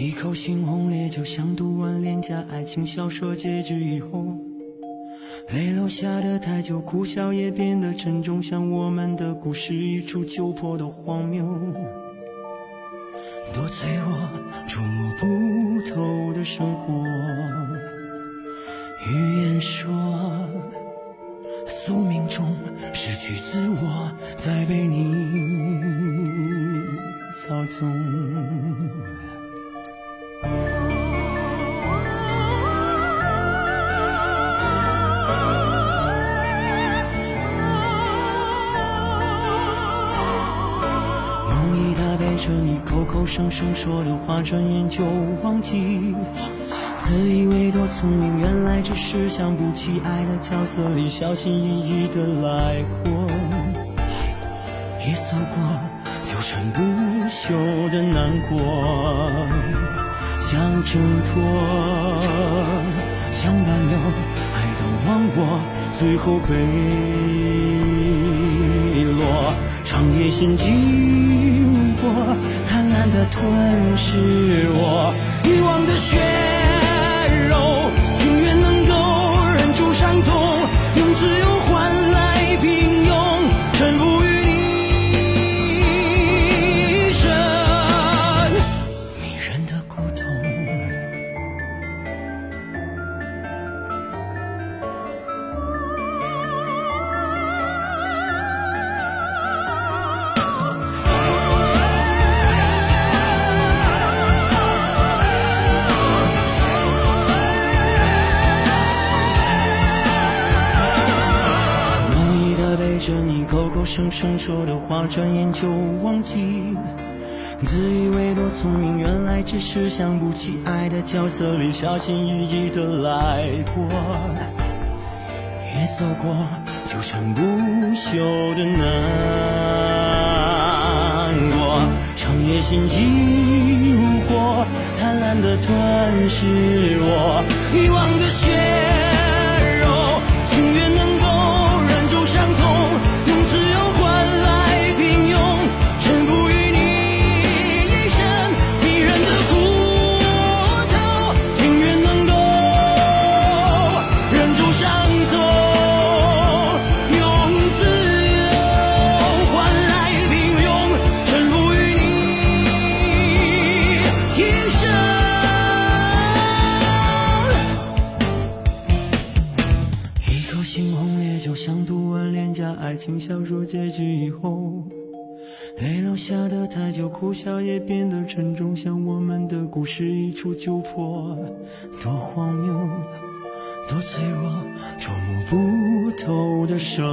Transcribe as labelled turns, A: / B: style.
A: 一口猩红烈，酒像读完廉价爱情小说结局以后，泪楼下的太久，苦笑也变得沉重，像我们的故事一触就破的荒谬。多脆弱，触摸不透的生活，语言说。宿命中失去自我，再被你操纵。着你，口口声声说的话，转眼就忘记。自以为多聪明，原来只是想不起爱的角色里小心翼翼的来过，一走过纠缠不休的难过，想挣脱，想挽留，爱都忘我，最后被落，长夜心经过，贪婪的吞噬我，口口声声说的话，转眼就忘记。自以为多聪明，原来只是想不起爱的角色里小心翼翼的来过，也走过纠缠不休的难过，长夜心惊如火，贪婪的吞噬我，欲望的血。加爱情小说结局以后，泪落下的太久，苦笑也变得沉重，像我们的故事一触就破，多荒谬，多脆弱，捉摸不透的伤。